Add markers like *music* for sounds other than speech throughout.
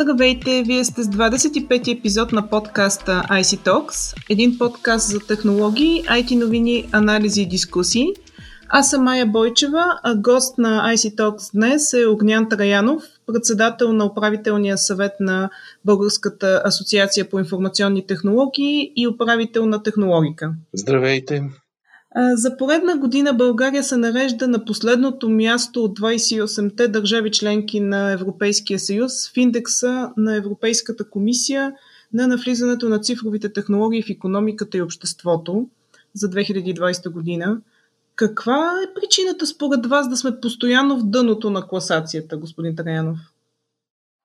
Здравейте! Вие сте с 25-ти епизод на подкаста IC Talks, един подкаст за технологии, IT новини, анализи и дискусии. Аз съм Майя Бойчева, а гост на IC Talks днес е Огнян Траянов, председател на управителния съвет на Българската асоциация по информационни технологии и управител на технологика. Здравейте! За поредна година България се нарежда на последното място от 28-те държави членки на Европейския съюз в индекса на Европейската комисия на навлизането на цифровите технологии в економиката и обществото за 2020 година. Каква е причината според вас да сме постоянно в дъното на класацията, господин Траянов?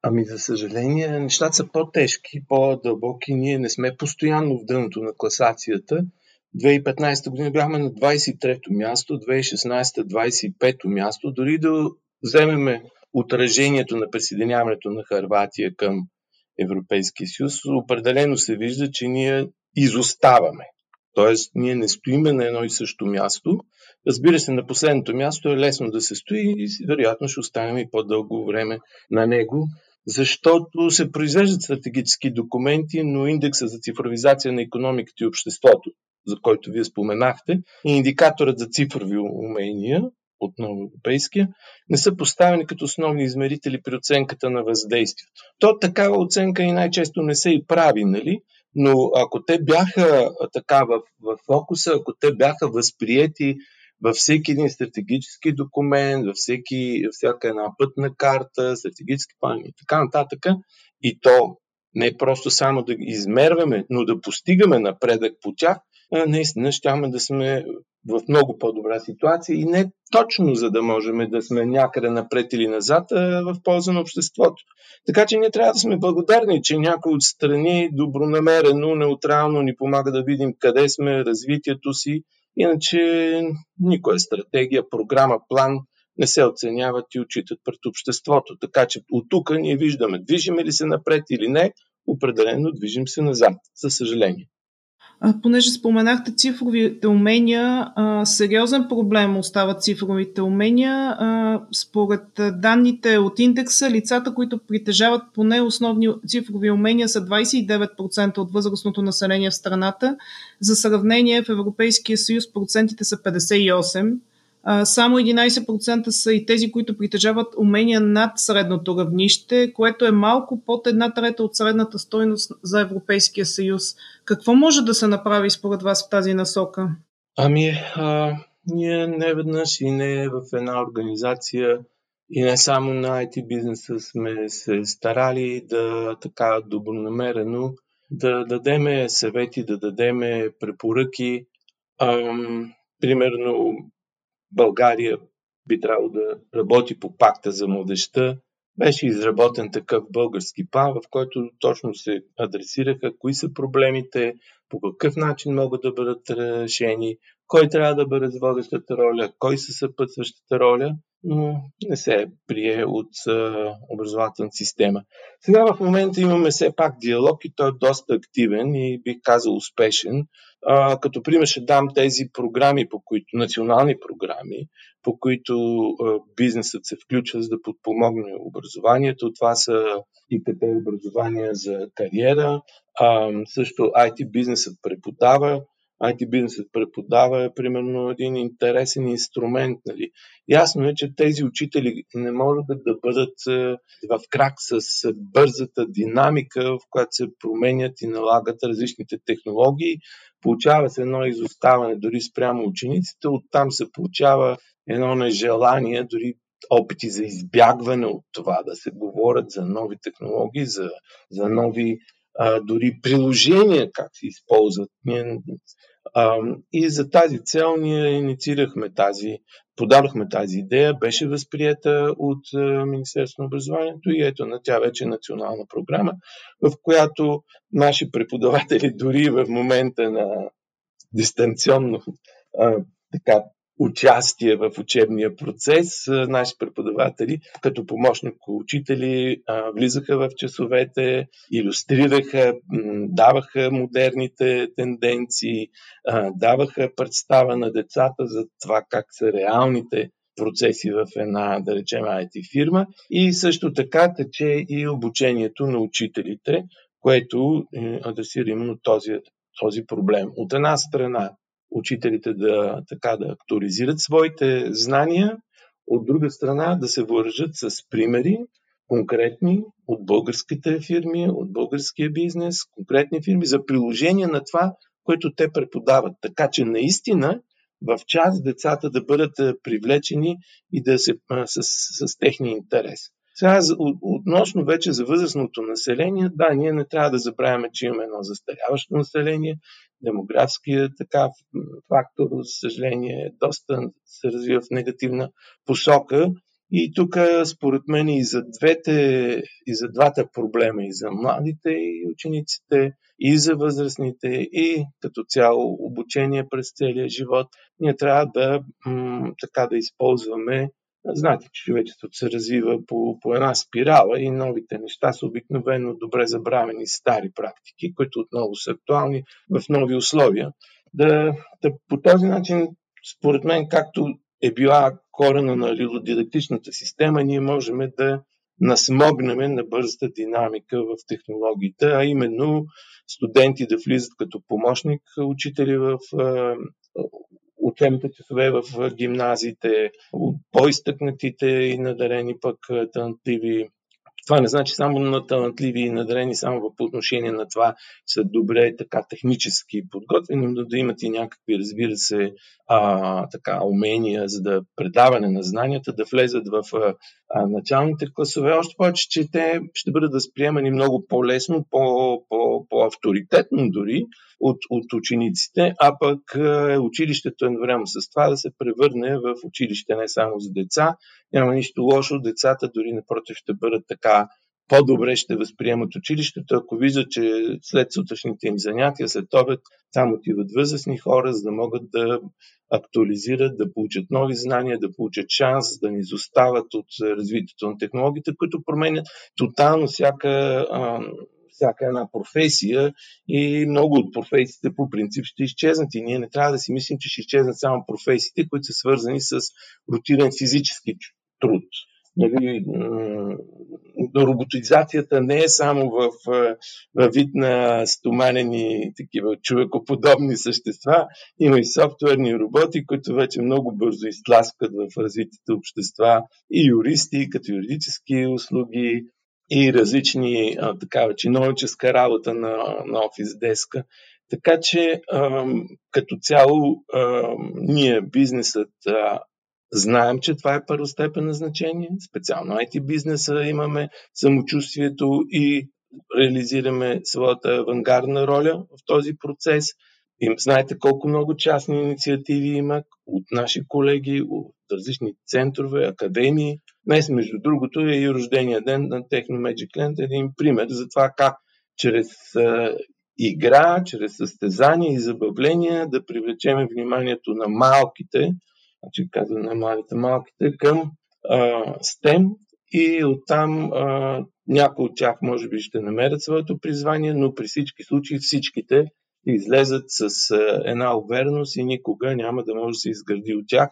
Ами, за съжаление, нещата са по-тежки, по-дълбоки. Ние не сме постоянно в дъното на класацията – 2015 година бяхме на 23-то място, 2016 25-то място. Дори да вземеме отражението на присъединяването на Харватия към Европейския съюз, определено се вижда, че ние изоставаме. Тоест, ние не стоиме на едно и също място. Разбира се, на последното място е лесно да се стои и вероятно ще останем и по-дълго време на него, защото се произвеждат стратегически документи, но индекса за цифровизация на економиката и обществото, за който вие споменахте, и индикаторът за цифрови умения, отново европейския, не са поставени като основни измерители при оценката на въздействието. То такава оценка и най-често не се и прави, нали? Но ако те бяха така в, в фокуса, ако те бяха възприяти във всеки един стратегически документ, във всеки, всяка една пътна карта, стратегически план и така нататък, и то не просто само да измерваме, но да постигаме напредък по тях, наистина щяме да сме в много по-добра ситуация и не точно за да можем да сме някъде напред или назад, а в полза на обществото. Така че ние трябва да сме благодарни, че някой от страни добронамерено, неутрално ни помага да видим къде сме, развитието си. Иначе никоя стратегия, програма, план не се оценяват и отчитат пред обществото. Така че от тук ние виждаме, движиме ли се напред или не, определено движим се назад, за съжаление. Понеже споменахте цифровите умения, сериозен проблем остават цифровите умения. Според данните от индекса, лицата, които притежават поне основни цифрови умения са 29% от възрастното население в страната. За сравнение в Европейския съюз процентите са 58%. Само 11% са и тези, които притежават умения над средното равнище, което е малко под една трета от средната стойност за Европейския съюз. Какво може да се направи според вас в тази насока? Ами, а, ние не веднъж и не в една организация и не само на IT бизнеса сме се старали да така добронамерено да дадеме съвети, да дадеме препоръки. Ам, примерно, България би трябвало да работи по пакта за младеща. Беше изработен такъв български план, в който точно се адресираха кои са проблемите, по какъв начин могат да бъдат решени, кой трябва да бъде с водещата роля, кой са съпътстващата роля, но не се прие от образователната система. Сега в момента имаме все пак диалог и той е доста активен и бих казал успешен. А, като пример ще дам тези програми, по които, национални програми, по които а, бизнесът се включва за да подпомогне образованието. Това са ИКТ образования за кариера, а, също IT бизнесът преподава, IT бизнесът преподава е примерно един интересен инструмент. Нали. Ясно е, че тези учители не могат да бъдат в крак с бързата динамика, в която се променят и налагат различните технологии. Получава се едно изоставане дори спрямо учениците, оттам се получава едно нежелание, дори опити за избягване от това, да се говорят за нови технологии, за, за нови а, дори приложения, как се използват. Ние, а, и за тази цел ние инициирахме тази, подадохме тази идея, беше възприета от Министерството на образованието и ето на тя вече е национална програма, в която наши преподаватели дори в момента на дистанционно а, така, участие в учебния процес. Наши преподаватели, като помощник учители, влизаха в часовете, иллюстрираха, даваха модерните тенденции, даваха представа на децата за това как са реалните процеси в една, да речем, IT фирма. И също така тече и обучението на учителите, което е, адресира именно този, този проблем. От една страна, учителите да, така, да актуализират своите знания, от друга страна да се въоръжат с примери, конкретни от българските фирми, от българския бизнес, конкретни фирми за приложение на това, което те преподават. Така че наистина в час децата да бъдат привлечени и да се с, с, с техния интерес. Сега, относно вече за възрастното население, да, ние не трябва да забравяме, че имаме едно застаряващо население, демографския така фактор, за съжаление, доста се развива в негативна посока. И тук, според мен, и за, двете, и за двата проблема, и за младите и учениците, и за възрастните, и като цяло обучение през целия живот, ние трябва да, така да използваме Знаете, че човечеството се развива по, по една спирала и новите неща са обикновено добре забравени стари практики, които отново са актуални в нови условия. Да, да по този начин, според мен, както е била корена на лилодидактичната система, ние можем да насмогнем на бързата динамика в технологиите, а именно студенти да влизат като помощник учители в учебните часове в гимназиите, по-изтъкнатите и надарени пък талантливи това не значи само на талантливи и надарени само по отношение на това, са добре така технически подготвени, но да имат и някакви, разбира се, а, така, умения за да предаване на знанията, да влезат в а, началните класове. Още повече, че те ще бъдат възприемани много по-лесно, по, по, по-авторитетно дори от, от учениците, а пък е, училището едновременно с това да се превърне в училище не само за деца. Няма нищо лошо, децата дори напротив ще бъдат така по-добре ще възприемат училището, ако виждат, че след сутрешните им занятия, след обед, там отиват възрастни хора, за да могат да актуализират, да получат нови знания, да получат шанс, да не изостават от развитието на технологиите, които променят тотално всяка всяка една професия и много от професиите по принцип ще изчезнат и ние не трябва да си мислим, че ще изчезнат само професиите, които са свързани с рутинен физически труд. Нали, роботизацията не е само в, в вид на стоманени такива човекоподобни същества, има и софтуерни роботи, които вече много бързо изтласкат в развитите общества и юристи, като юридически услуги, и различни а, такава чиновническа работа на, на офис деска. Така че а, като цяло а, ние бизнесът а, знаем, че това е първостепенно значение. Специално IT бизнеса имаме самочувствието и реализираме своята авангардна роля в този процес. И знаете колко много частни инициативи има от наши колеги, от различни центрове, академии. Днес, между другото, е и рождения ден на Techno един пример за това как чрез а, игра, чрез състезания и забавления да привлечем вниманието на малките, значи казвам на младите малките, към а, STEM и оттам а, някои от тях може би ще намерят своето призвание, но при всички случаи всичките излезат с една увереност и никога няма да може да се изгради от тях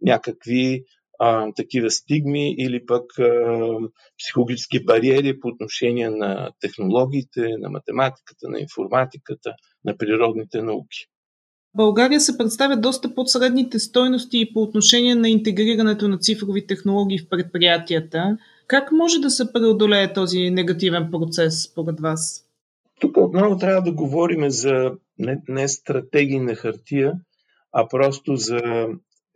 някакви а, такива стигми или пък а, психологически бариери по отношение на технологиите, на математиката, на информатиката, на природните науки. България се представя доста под средните стойности по отношение на интегрирането на цифрови технологии в предприятията. Как може да се преодолее този негативен процес според вас? Тук отново трябва да говорим за не, не стратегии на хартия, а просто за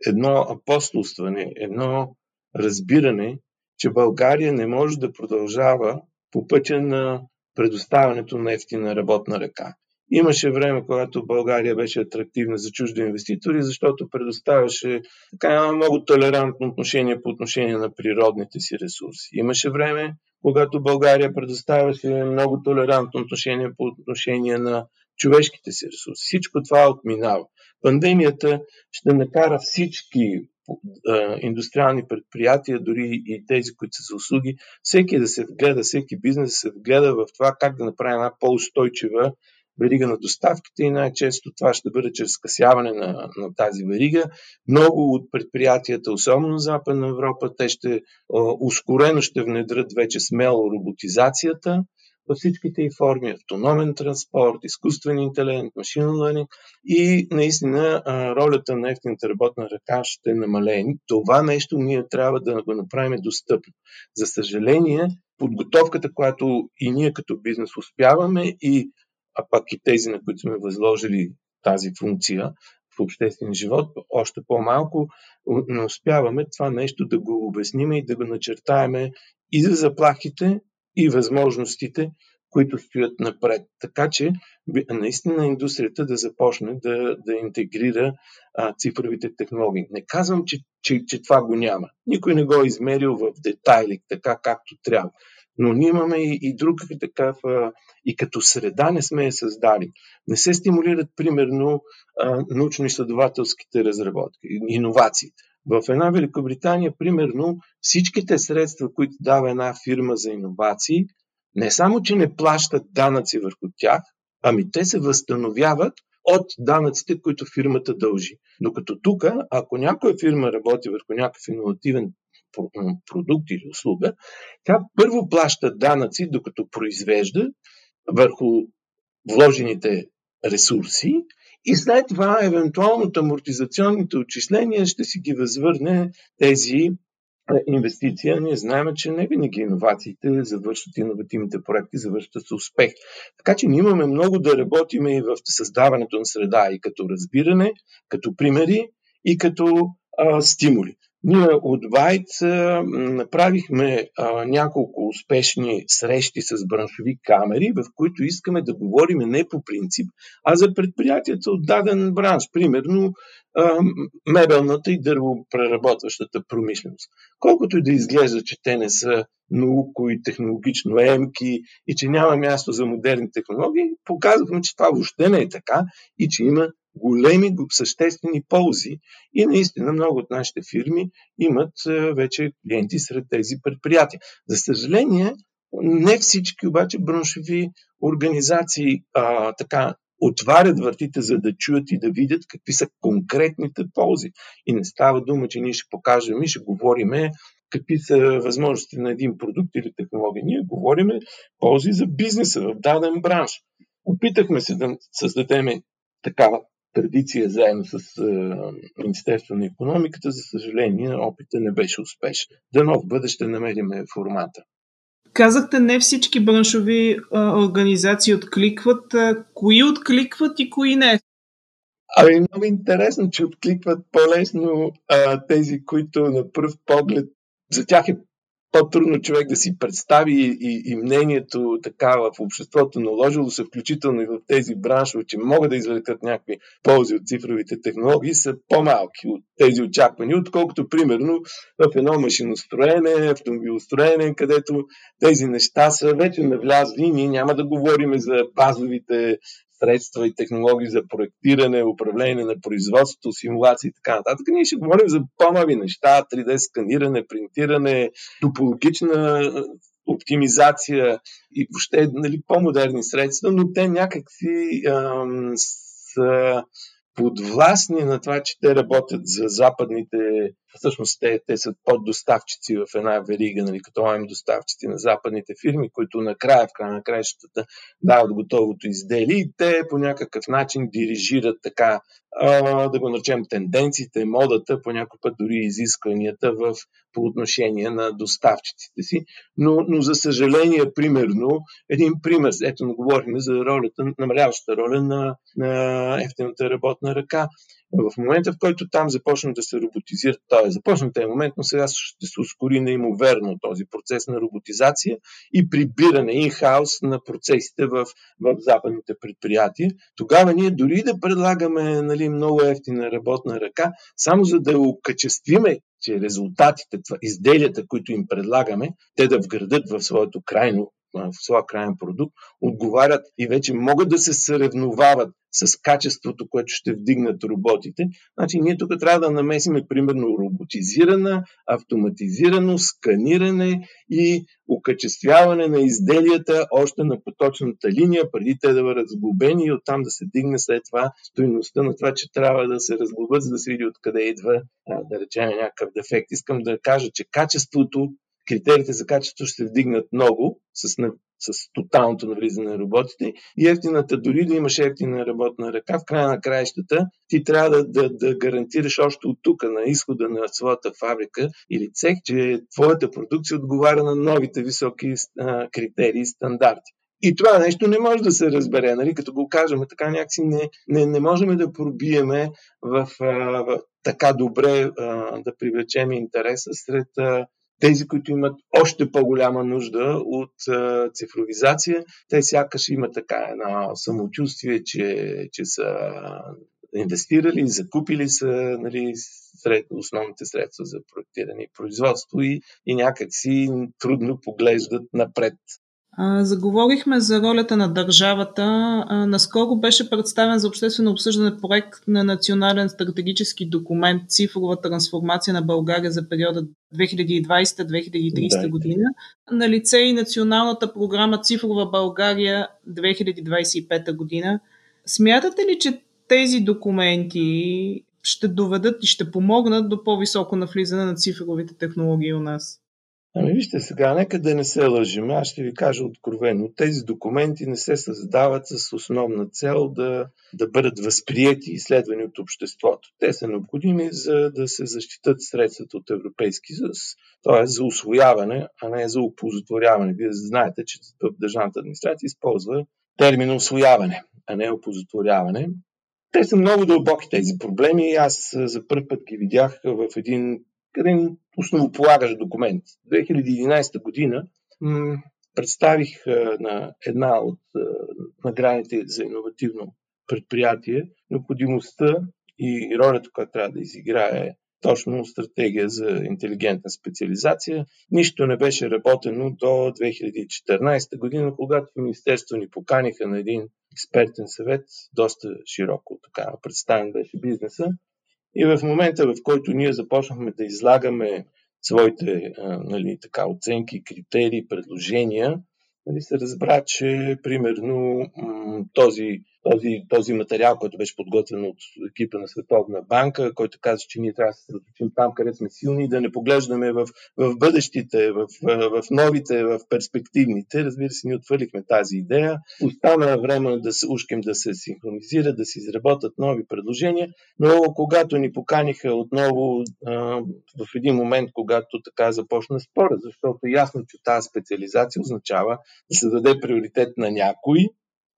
едно апостолстване, едно разбиране, че България не може да продължава по пътя на предоставянето на ефтина работна ръка. Имаше време, когато България беше атрактивна за чужди инвеститори, защото предоставяше така много толерантно отношение по отношение на природните си ресурси. Имаше време, когато България предоставяше много толерантно отношение по отношение на човешките си ресурси. Всичко това отминава. Пандемията ще накара всички индустриални предприятия, дори и тези, които са за услуги, всеки да се вгледа, всеки бизнес да се вгледа в това как да направи една по-устойчива верига на доставките и най-често това ще бъде чрез скъсяване на, на тази верига. Много от предприятията, особено в Западна Европа, те ще ускорено ще внедрят вече смело роботизацията във всичките й форми, автономен транспорт, изкуствен интелект, машин learning и наистина ролята на ефтината работна ръка ще намалее. Това нещо ние трябва да го направим достъпно. За съжаление, подготовката, която и ние като бизнес успяваме и а пак и тези, на които сме възложили тази функция в обществен живот, още по-малко не успяваме това нещо да го обясниме и да го начертаеме и за заплахите, и възможностите, които стоят напред. Така че наистина индустрията да започне да, да интегрира а, цифровите технологии. Не казвам, че, че, че това го няма. Никой не го е измерил в детайли, така както трябва. Но ние имаме и, и друг такъв, а, и като среда не сме я създали. Не се стимулират, примерно, научно-изследователските разработки, иновациите. В една Великобритания, примерно, всичките средства, които дава една фирма за иновации, не само, че не плащат данъци върху тях, ами те се възстановяват от данъците, които фирмата дължи. Докато тук, ако някоя фирма работи върху някакъв иновативен продукт или услуга, тя първо плаща данъци, докато произвежда върху вложените ресурси и след това евентуално амортизационните отчисления ще си ги възвърне тези инвестиция, ние знаем, че не винаги иновациите завършват, иновативните проекти завършват с успех. Така че ние имаме много да работиме и в създаването на среда, и като разбиране, като примери, и като а, стимули. Ние от Байт направихме а, няколко успешни срещи с браншови камери, в които искаме да говорим не по принцип, а за предприятията от даден бранш. Примерно а, мебелната и дървопреработващата промишленост. Колкото и да изглежда, че те не са науко и технологично емки и че няма място за модерни технологии, показваме, че това въобще не е така и че има големи съществени ползи и наистина много от нашите фирми имат вече клиенти сред тези предприятия. За съжаление, не всички обаче браншови организации а, така отварят вратите, за да чуят и да видят какви са конкретните ползи. И не става дума, че ние ще покажем и ще говориме какви са възможности на един продукт или технология. Ние говориме ползи за бизнеса в даден бранш. Опитахме се да създадем такава традиция заедно с е, Министерство на економиката. За съжаление, опита не беше успешен. Дано в бъдеще намериме формата. Казахте, не всички браншови а, организации откликват. А, кои откликват и кои не? Ами много интересно, че откликват по-лесно а, тези, които на пръв поглед за тях е по-трудно човек да си представи и, и мнението така в обществото, наложило се включително и в тези браншове, че могат да извлекат някакви ползи от цифровите технологии, са по-малки от тези очаквания, отколкото примерно в едно машиностроене, автомобилостроене, където тези неща са вече навлязли и ние няма да говорим за базовите средства и технологии за проектиране, управление на производството, симулации и така нататък. Ние ще говорим за по-нови неща, 3D сканиране, принтиране, топологична оптимизация и въобще нали, по-модерни средства, но те някакси ам, са подвластни на това, че те работят за западните, всъщност те, те са поддоставчици в една верига, нали, като им доставчици на западните фирми, които накрая, в края на краищата, дават готовото изделие и те по някакъв начин дирижират така, а, да го наречем, тенденциите, модата, по някой път дори изискванията в, по отношение на доставчиците си. Но, но за съжаление, примерно, един пример, ето говорим за ролята, намаляващата роля на, на ефтината работна ръка. В момента, в който там започна да се роботизира, т.е. започна този момент, но сега ще се ускори неимоверно този процес на роботизация и прибиране инхаус на процесите в, в западните предприятия. Тогава ние дори да предлагаме нали, много ефтина работна ръка, само за да окачествиме, че резултатите, изделията, които им предлагаме, те да вградат в своето крайно в своя крайен продукт, отговарят и вече могат да се съревновават с качеството, което ще вдигнат роботите. Значи ние тук трябва да намесиме, примерно, роботизирана, автоматизирано сканиране и окачествяване на изделията още на поточната линия, преди те да бъдат сглобени и оттам да се дигне след това стоеността на това, че трябва да се разглобят, за да се види откъде идва, да речем, някакъв дефект. Искам да кажа, че качеството критериите за качество ще вдигнат много с, с тоталното навлизане на роботите и ефтината, дори да имаш ефтина работна ръка, в края на краищата ти трябва да, да, да гарантираш още от тук, на изхода на своята фабрика или цех, че твоята продукция отговаря на новите високи а, критерии и стандарти. И това нещо не може да се разбере, нали? като го кажем, така някакси не, не, не можем да пробиеме в, в така добре а, да привлечем интереса сред а, тези, които имат още по-голяма нужда от цифровизация, те сякаш има така едно самочувствие, че, че са инвестирали, закупили са нали, сред, основните средства за проектиране и производство и, и някакси трудно поглеждат напред Заговорихме за ролята на държавата. Наскоро беше представен за обществено обсъждане проект на национален стратегически документ Цифрова трансформация на България за периода 2020-2030 да. година. На лице и националната програма Цифрова България 2025 година. Смятате ли, че тези документи ще доведат и ще помогнат до по-високо навлизане на цифровите технологии у нас? Ами вижте сега, нека да не се лъжим. Аз ще ви кажа откровено. Тези документи не се създават с основна цел да, да бъдат възприяти и изследвани от обществото. Те са необходими за да се защитат средствата от Европейски съюз, т.е. за освояване, а не за опозотворяване. Вие знаете, че държавната администрация използва термина освояване, а не опозотворяване. Те са много дълбоки тези проблеми аз за първ път ги видях в един един основополагащ документ. 2011 година м- представих а, на една от а, наградите за иновативно предприятие необходимостта и ролята, която трябва да изиграе точно стратегия за интелигентна специализация. Нищо не беше работено до 2014 година, когато в Министерство ни поканиха на един експертен съвет, доста широко така представен беше бизнеса, и в момента, в който ние започнахме да излагаме своите а, нали, така, оценки, критерии, предложения, нали, се разбра, че примерно този този, този материал, който беше подготвен от екипа на Световна банка, който каза, че ние трябва да се съсредоточим там, където сме силни да не поглеждаме в, в бъдещите, в, в новите, в перспективните. Разбира се, ние отвърлихме тази идея. Остана време да се ушким да се синхронизират, да се изработят нови предложения, но когато ни поканиха отново а, в един момент, когато така започна спора, защото ясно, че тази специализация означава да се даде приоритет на някой,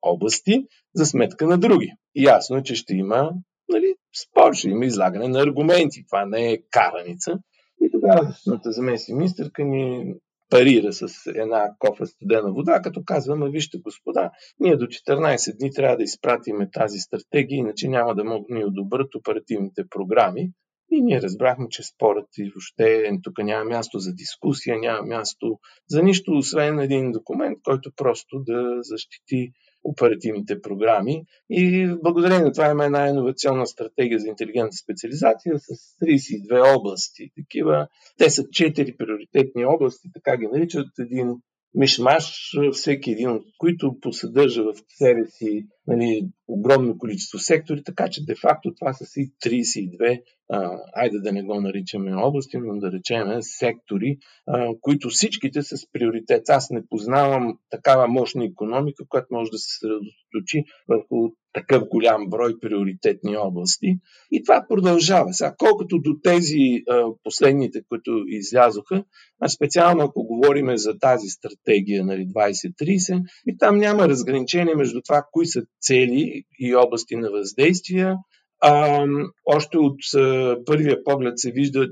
области за сметка на други. Ясно е, че ще има нали, спор, ще има излагане на аргументи. Това не е караница. И тогава заместник министърка ни парира с една кофа студена вода, като казваме, вижте господа, ние до 14 дни трябва да изпратиме тази стратегия, иначе няма да могат ни одобрят оперативните програми. И ние разбрахме, че спорът и въобще тук няма място за дискусия, няма място за нищо, освен един документ, който просто да защити оперативните програми. И благодарение на това има една иновационна стратегия за интелигентна специализация с 32 области. Такива. Те са 4 приоритетни области, така ги наричат. Един мишмаш, всеки един от които посъдържа в себе си нали, огромно количество сектори, така че де-факто това са си 32, а, айде да не го наричаме области, но да речем сектори, а, които всичките са с приоритет. Аз не познавам такава мощна економика, която може да се съсредоточи върху такъв голям брой приоритетни области. И това продължава. Сега, колкото до тези а, последните, които излязоха, а специално ако говорим за тази стратегия нали, 2030, и там няма разграничение между това, кои са цели и области на въздействия. А, още от а, първия поглед се вижда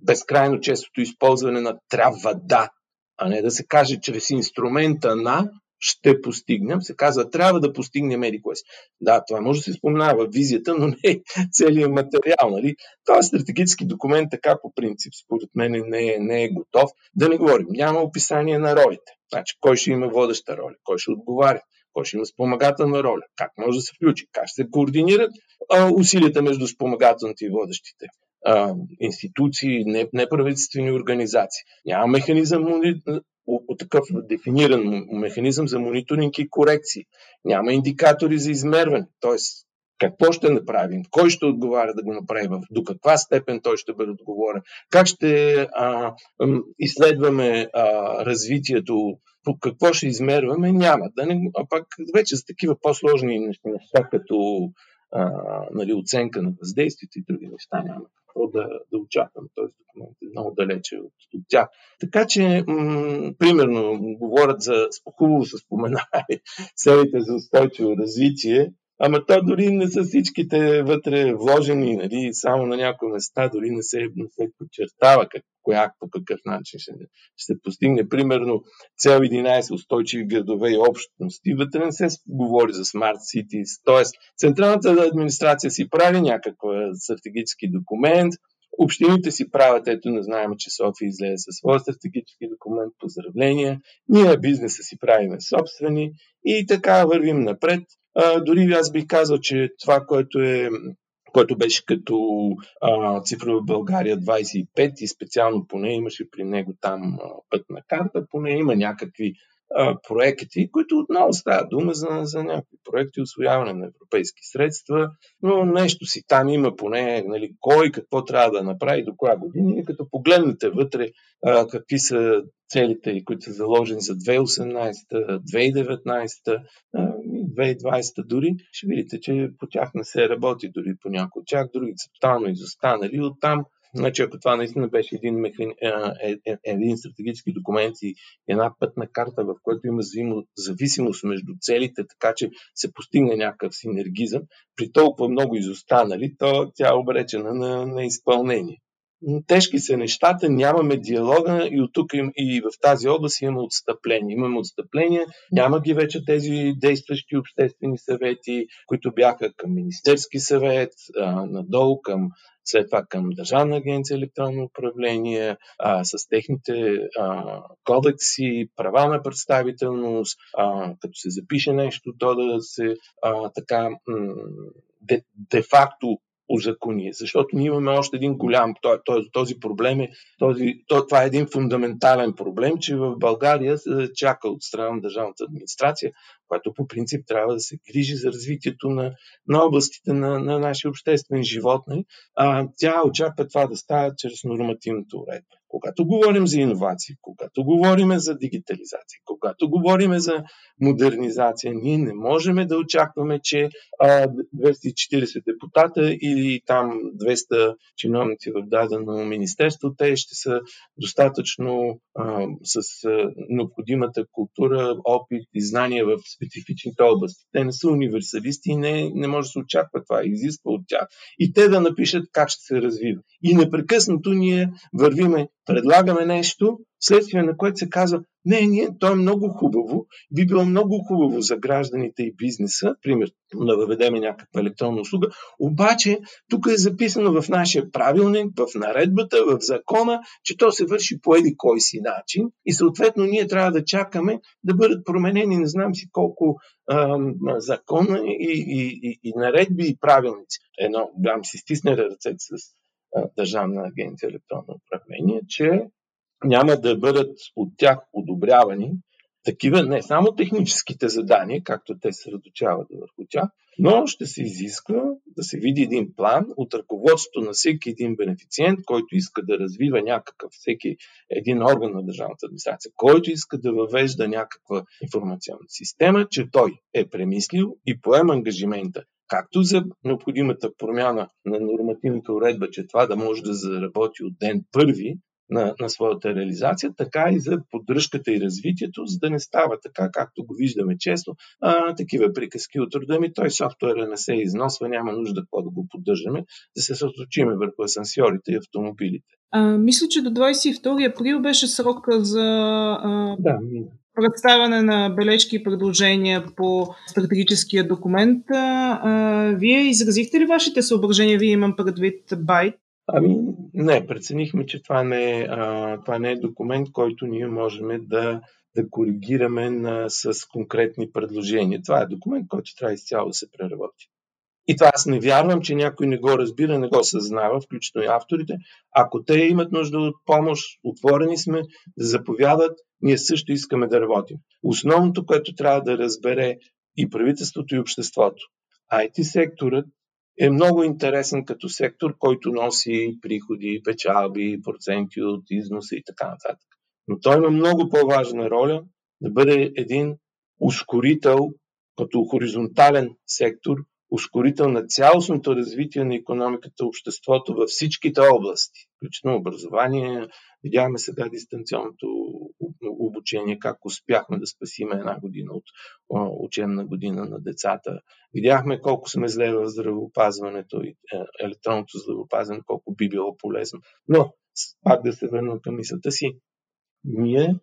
безкрайно честото използване на трябва да, а не да се каже чрез инструмента на ще постигнем, се казва, трябва да постигнем Еди Да, това може да се споменава в визията, но не целият материал. Нали? Това стратегически документ така по принцип, според мен, не е, не е готов. Да не говорим, няма описание на ролите. Значи, кой ще има водеща роля, кой ще отговаря, Кой ще има спомагателна роля? Как може да се включи? Как ще се координират а, усилията между спомагателните и водещите а, институции, неправителствени организации? Няма механизъм такъв дефиниран механизъм за мониторинг и корекции. Няма индикатори за измерване. Тоест, какво ще направим? Кой ще отговаря да го направи? До каква степен той ще бъде отговорен? Как ще а, изследваме а, развитието? По какво ще измерваме? Няма. Да не, а пак вече за такива по-сложни неща, като а, нали, оценка на въздействието и други неща няма какво да, да очакваме. Този документ е много далече от, от тях. Така че, м- примерно, говорят за, хубаво се споменали *laughs* целите за устойчиво развитие, Ама то дори не са всичките вътре вложени, нали, само на някои места дори не се, не се подчертава как, коя, по какъв начин ще, ще постигне. Примерно цел 11 устойчиви градове и общности, вътре не се говори за Smart Cities, т.е. Централната администрация си прави някакъв стратегически документ, Общините си правят, ето не знаем, че София излезе със своя стратегически документ, поздравления, ние бизнеса си правиме собствени и така вървим напред. А, дори аз бих казал, че това, което е който беше като а, цифрова България 25 и специално поне имаше при него там а, пътна карта, поне има някакви а, проекти, които отново става дума за, за някакви проекти, освояване на европейски средства, но нещо си там има поне, нали, кой какво трябва да направи до коя година. И като погледнете вътре а, какви са целите, които са заложени за 2018, 2019 и 2020 дори, ще видите, че по тях не се работи дори по някои от тях, други са тотално изостанали. Оттам Значи, ако това наистина беше един, механи... Е, е, един стратегически документ и една пътна карта, в която има зависимост между целите, така че се постигне някакъв синергизъм, при толкова много изостанали, то тя е обречена на, на изпълнение. Тежки са нещата, нямаме диалога и от тук и в тази област имаме отстъпление. Имаме отстъпление, няма ги вече тези действащи обществени съвети, които бяха към Министерски съвет, надолу към след това към Държавна агенция електронно управление, а, с техните а, кодекси, права на представителност, а, като се запише нещо, то да се а, така м- де, де-факто узакони. Защото ние имаме още един голям, този, този проблем е, този, това е един фундаментален проблем, че в България се чака от страна на държавната администрация, която по принцип трябва да се грижи за развитието на, на областите на, на нашия обществен живот. Не? Нали? А, тя очаква това да става чрез нормативната уредба. Когато говорим за иновации, когато говорим за дигитализация, когато говорим за модернизация, ние не можем да очакваме, че а, 240 депутата или там 200 чиновници в дадено министерство, те ще са достатъчно а, с необходимата култура, опит и знания в специфичните области. Те не са универсалисти и не, не може да се очаква това, изисква от тях. И те да напишат как ще се развива. И непрекъснато ние вървиме, предлагаме нещо, следствие на което се казва, не, ние, то е много хубаво, би било много хубаво за гражданите и бизнеса, пример, да въведем някаква електронна услуга, обаче тук е записано в нашия правилник, в наредбата, в закона, че то се върши по еди кой си начин и съответно ние трябва да чакаме да бъдат променени не знам си колко а, закона и, и, и, и наредби и правилници. Едно, дам си стисне ръцете с Държавна агенция електронно управление, че няма да бъдат от тях одобрявани такива не само техническите задания, както те се разучават върху тях, но ще се изисква да се види един план от ръководството на всеки един бенефициент, който иска да развива някакъв, всеки един орган на държавната администрация, който иска да въвежда някаква информационна система, че той е премислил и поема ангажимента както за необходимата промяна на нормативната уредба, че това да може да заработи от ден първи, на, на своята реализация, така и за поддръжката и развитието, за да не става така, както го виждаме често. А, такива приказки от рода ми, той софтуера не се износва, няма нужда какво да го поддържаме, да се съсредоточиме върху асансьорите и автомобилите. А, мисля, че до 22 април беше срока за а, да, представяне на бележки и предложения по стратегическия документ. А, вие изразихте ли вашите съображения? Вие имам предвид Байт. Ами, не, преценихме, че това не, е, а, това не е документ, който ние можем да да коригираме на, с конкретни предложения. Това е документ, който трябва изцяло да се преработи. И това аз не вярвам, че някой не го разбира, не го съзнава, включително и авторите. Ако те имат нужда от помощ, отворени сме да заповядат, ние също искаме да работим. Основното, което трябва да разбере и правителството и обществото. IT секторът е много интересен като сектор, който носи приходи, печалби, проценти от износа и така нататък. Но той има много по-важна роля да бъде един ускорител като хоризонтален сектор, ускорител на цялостното развитие на економиката, обществото във всичките области, включително образование. Видяхме сега дистанционното обучение, как успяхме да спасиме една година от учебна година на децата. Видяхме колко сме зле в здравеопазването и е, електронното здравеопазване, колко би било полезно. Но, пак да се върна към мисълта си, ние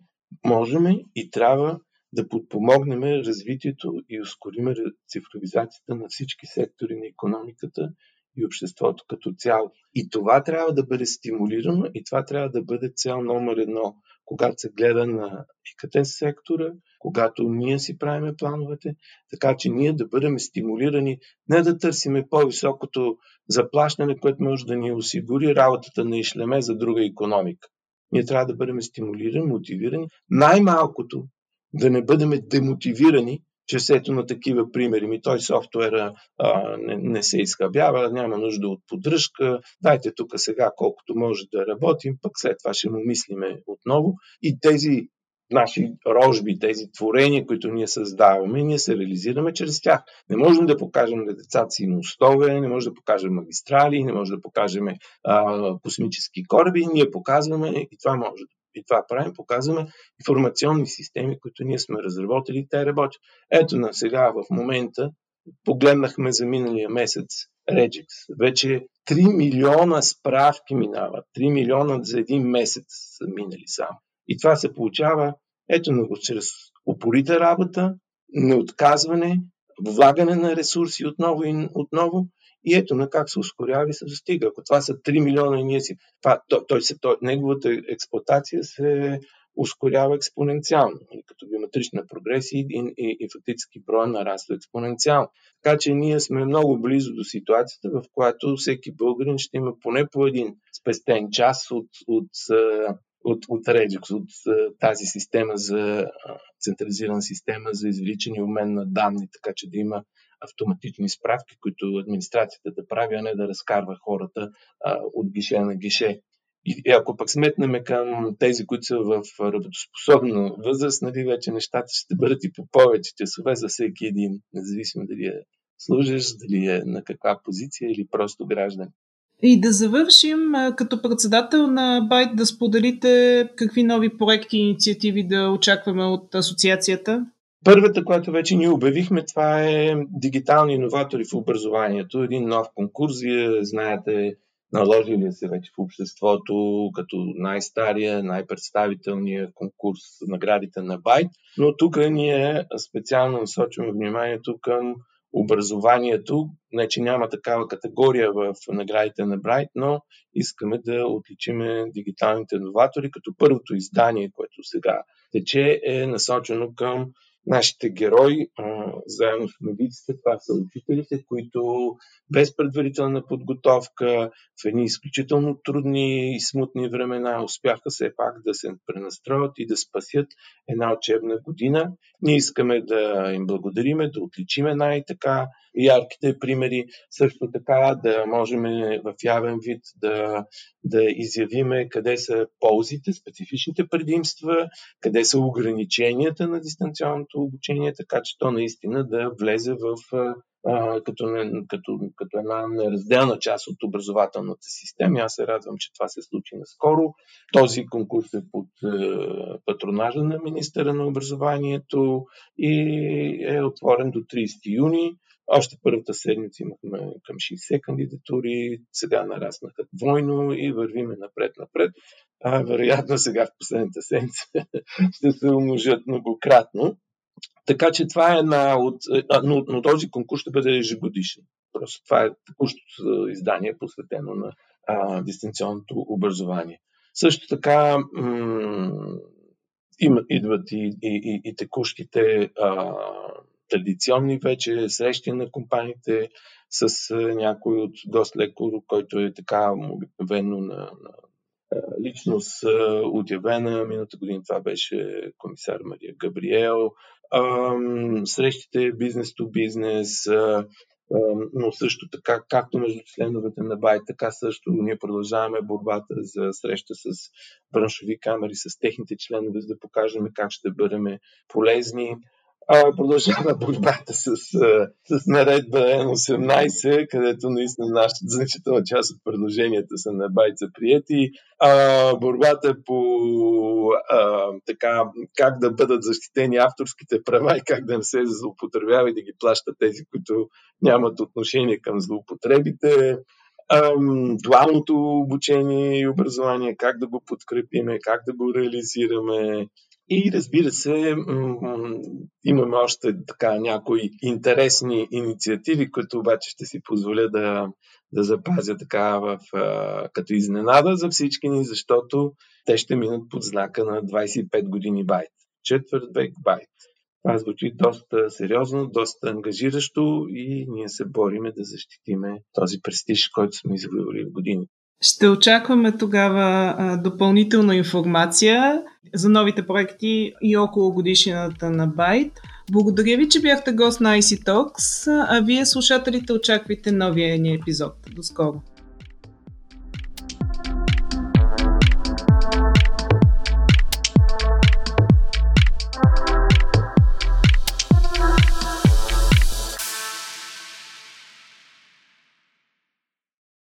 можем и трябва да подпомогнем развитието и ускорим цифровизацията на всички сектори на економиката и обществото като цяло. И това трябва да бъде стимулирано и това трябва да бъде цел номер едно, когато се гледа на ИКТ сектора, когато ние си правиме плановете, така че ние да бъдем стимулирани, не да търсиме по-високото заплащане, което може да ни осигури работата на Ишлеме за друга економика. Ние трябва да бъдем стимулирани, мотивирани, най-малкото да не бъдем демотивирани чрез ето на такива примери. Ми той софтуера а, не, не се изхабява, няма нужда от поддръжка, дайте тук сега колкото може да работим, пък след това ще му мислиме отново. И тези наши рожби, тези творения, които ние създаваме, ние се реализираме чрез тях. Не можем да покажем на децата си мостове, не можем да покажем магистрали, не можем да покажем а, космически кораби, ние показваме и това може и това правим, показваме информационни системи, които ние сме разработили и те работят. Ето на сега в момента погледнахме за миналия месец Regix. Вече 3 милиона справки минават. 3 милиона за един месец са минали само. И това се получава ето на го чрез упорита работа, неотказване, влагане на ресурси отново и отново и ето на как се ускорява и се достига. Ако това са 3 милиона и ние си... Това, той, той, той, неговата експлуатация се ускорява експоненциално, като геометрична прогресия и, и, и фактически броя нараства експоненциално. Така че ние сме много близо до ситуацията, в която всеки българин ще има поне по един спестен час от, от, от, от Redux, от тази система за централизирана система за извличане и обмен на данни, така че да има автоматични справки, които администрацията да прави, а не да разкарва хората а, от гише на гише. И, ако пък сметнем към тези, които са в работоспособна възраст, нали, вече нещата ще бъдат и по повече часове за всеки един, независимо дали е служиш, дали е на каква позиция или просто граждан. И да завършим като председател на Байт да споделите какви нови проекти и инициативи да очакваме от асоциацията. Първата, която вече ние обявихме, това е дигитални иноватори в образованието. Един нов конкурс, вие знаете, наложили се вече в обществото като най-стария, най-представителния конкурс наградите на Байт. Но тук ние специално насочваме вниманието към образованието. Не, че няма такава категория в наградите на Брайт, но искаме да отличиме дигиталните иноватори, като първото издание, което сега тече, е насочено към нашите герои, а, заедно с медиците, това са учителите, които без предварителна подготовка, в едни изключително трудни и смутни времена, успяха все пак да се пренастроят и да спасят една учебна година. Ние искаме да им благодариме, да отличиме най-така ярките примери, също така да можем в явен вид да, да изявиме къде са ползите, специфичните предимства, къде са ограниченията на дистанционното обучение, така че то наистина да влезе в като, като, като една неразделна част от образователната система. Аз се радвам, че това се случи наскоро. Този конкурс е под патронажа на министъра на образованието и е отворен до 30 юни. Още първата седмица имахме към 60 кандидатури, сега нараснаха двойно и вървиме напред-напред. А, вероятно сега в последната седмица *laughs* ще се умножат многократно. Така че това е една от... Но, но този конкурс ще бъде ежегодишен. Просто това е текущото издание, посветено на а, дистанционното образование. Също така, м- Им, идват и, и, и, и текущите а, традиционни вече срещи на компаниите с а, някой от доста леко, който е така обикновено на, на личност отявена. Миналата година това беше комисар Мария Габриел. Срещите бизнес то бизнес, но също така, както между членовете на БАЙ, така също ние продължаваме борбата за среща с браншови камери, с техните членове, за да покажем как ще бъдем полезни продължава борбата с, с наредба N18, където наистина нашата значителна част от предложенията са на байца прияти. А, борбата по а, така, как да бъдат защитени авторските права и как да не се злоупотребява и да ги плащат тези, които нямат отношение към злоупотребите дуалното обучение и образование, как да го подкрепиме, как да го реализираме, и разбира се, имаме още така някои интересни инициативи, които обаче ще си позволя да, да запазя така в, като изненада за всички ни, защото те ще минат под знака на 25 години байт. Четвърт век байт. Това звучи доста сериозно, доста ангажиращо и ние се бориме да защитиме този престиж, който сме извоювали в години. Ще очакваме тогава допълнителна информация за новите проекти и около годишнината на Байт. Благодаря ви, че бяхте гост на IC Talks, а вие слушателите очаквайте новия ни епизод. До скоро!